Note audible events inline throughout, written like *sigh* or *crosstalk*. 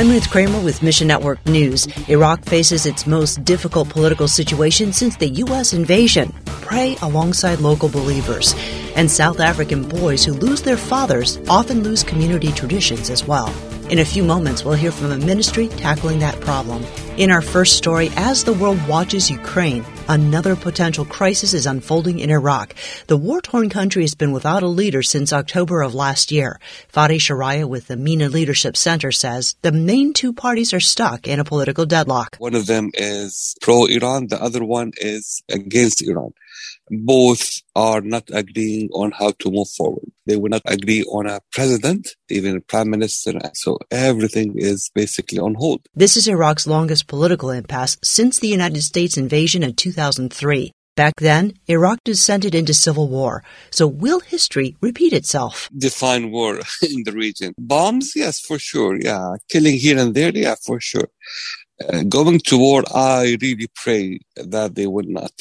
I'm Ruth Kramer with Mission Network News. Iraq faces its most difficult political situation since the U.S. invasion. Pray alongside local believers. And South African boys who lose their fathers often lose community traditions as well. In a few moments, we'll hear from a ministry tackling that problem. In our first story, as the world watches Ukraine, another potential crisis is unfolding in Iraq. The war torn country has been without a leader since October of last year. Fadi Sharaya with the MENA Leadership Center says the main two parties are stuck in a political deadlock. One of them is pro Iran, the other one is against Iran both are not agreeing on how to move forward. They will not agree on a president, even a prime minister. So everything is basically on hold. This is Iraq's longest political impasse since the United States invasion in 2003. Back then, Iraq descended into civil war. So will history repeat itself? Define war *laughs* in the region. Bombs, yes, for sure. Yeah. Killing here and there, yeah, for sure. Uh, going to war, I really pray that they will not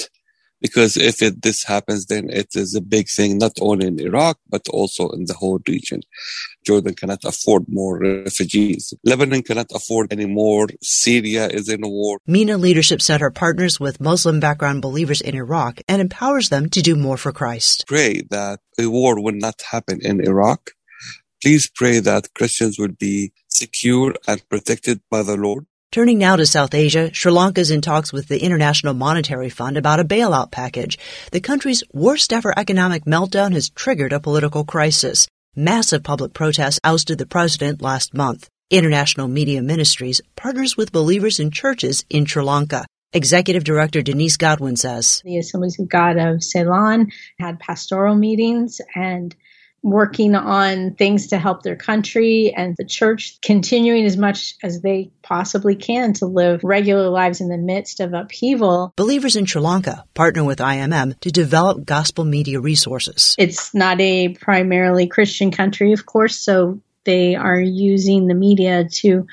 because if it, this happens, then it is a big thing, not only in Iraq, but also in the whole region. Jordan cannot afford more refugees. Lebanon cannot afford any more. Syria is in a war. MENA Leadership Center partners with Muslim background believers in Iraq and empowers them to do more for Christ. Pray that a war will not happen in Iraq. Please pray that Christians will be secure and protected by the Lord. Turning now to South Asia, Sri Lanka is in talks with the International Monetary Fund about a bailout package. The country's worst ever economic meltdown has triggered a political crisis. Massive public protests ousted the president last month. International Media Ministries partners with believers in churches in Sri Lanka. Executive Director Denise Godwin says The Assemblies of God of Ceylon had pastoral meetings and working on things to help their country and the church continuing as much as they possibly can to live regular lives in the midst of upheaval. Believers in Sri Lanka partner with IMM to develop gospel media resources. It's not a primarily Christian country, of course, so they are using the media to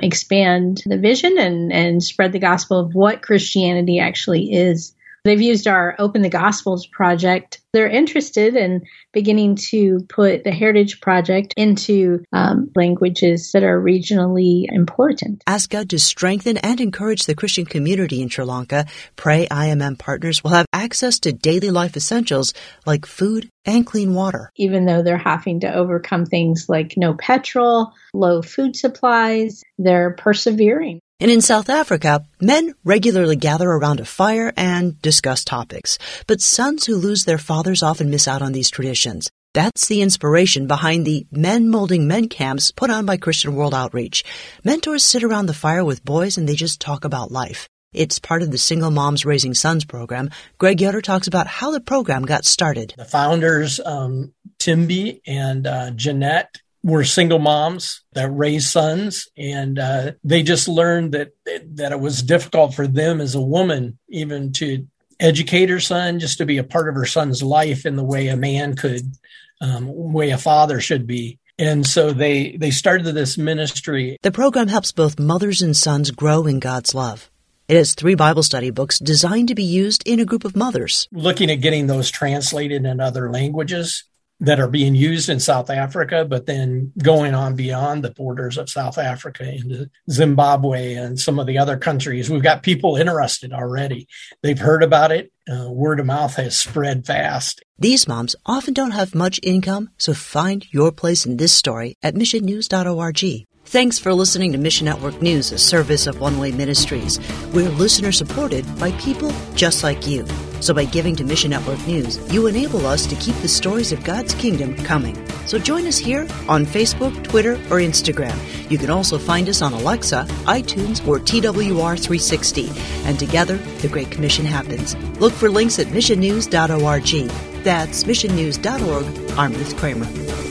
expand the vision and, and spread the gospel of what Christianity actually is. They've used our Open the Gospels project. They're interested in beginning to put the Heritage Project into um, languages that are regionally important. Ask God to strengthen and encourage the Christian community in Sri Lanka. Pray IMM partners will have access to daily life essentials like food and clean water. Even though they're having to overcome things like no petrol, low food supplies, they're persevering. And in South Africa, men regularly gather around a fire and discuss topics. But sons who lose their fathers often miss out on these traditions. That's the inspiration behind the Men Molding Men camps put on by Christian World Outreach. Mentors sit around the fire with boys and they just talk about life. It's part of the Single Moms Raising Sons program. Greg Yoder talks about how the program got started. The founders, um, Timby and uh, Jeanette, were single moms that raised sons and uh, they just learned that that it was difficult for them as a woman even to educate her son just to be a part of her son's life in the way a man could um, way a father should be. And so they they started this ministry. The program helps both mothers and sons grow in god's love. It has three Bible study books designed to be used in a group of mothers. Looking at getting those translated in other languages that are being used in South Africa, but then going on beyond the borders of South Africa into Zimbabwe and some of the other countries. We've got people interested already. They've heard about it. Uh, word of mouth has spread fast. These moms often don't have much income, so find your place in this story at missionnews.org. Thanks for listening to Mission Network News, a service of One Way Ministries. We're listener supported by people just like you. So by giving to Mission Network News, you enable us to keep the stories of God's kingdom coming. So join us here on Facebook, Twitter, or Instagram. You can also find us on Alexa, iTunes, or TWR360. And together, the Great Commission happens. Look for links at missionnews.org. That's missionnews.org. I'm Kramer.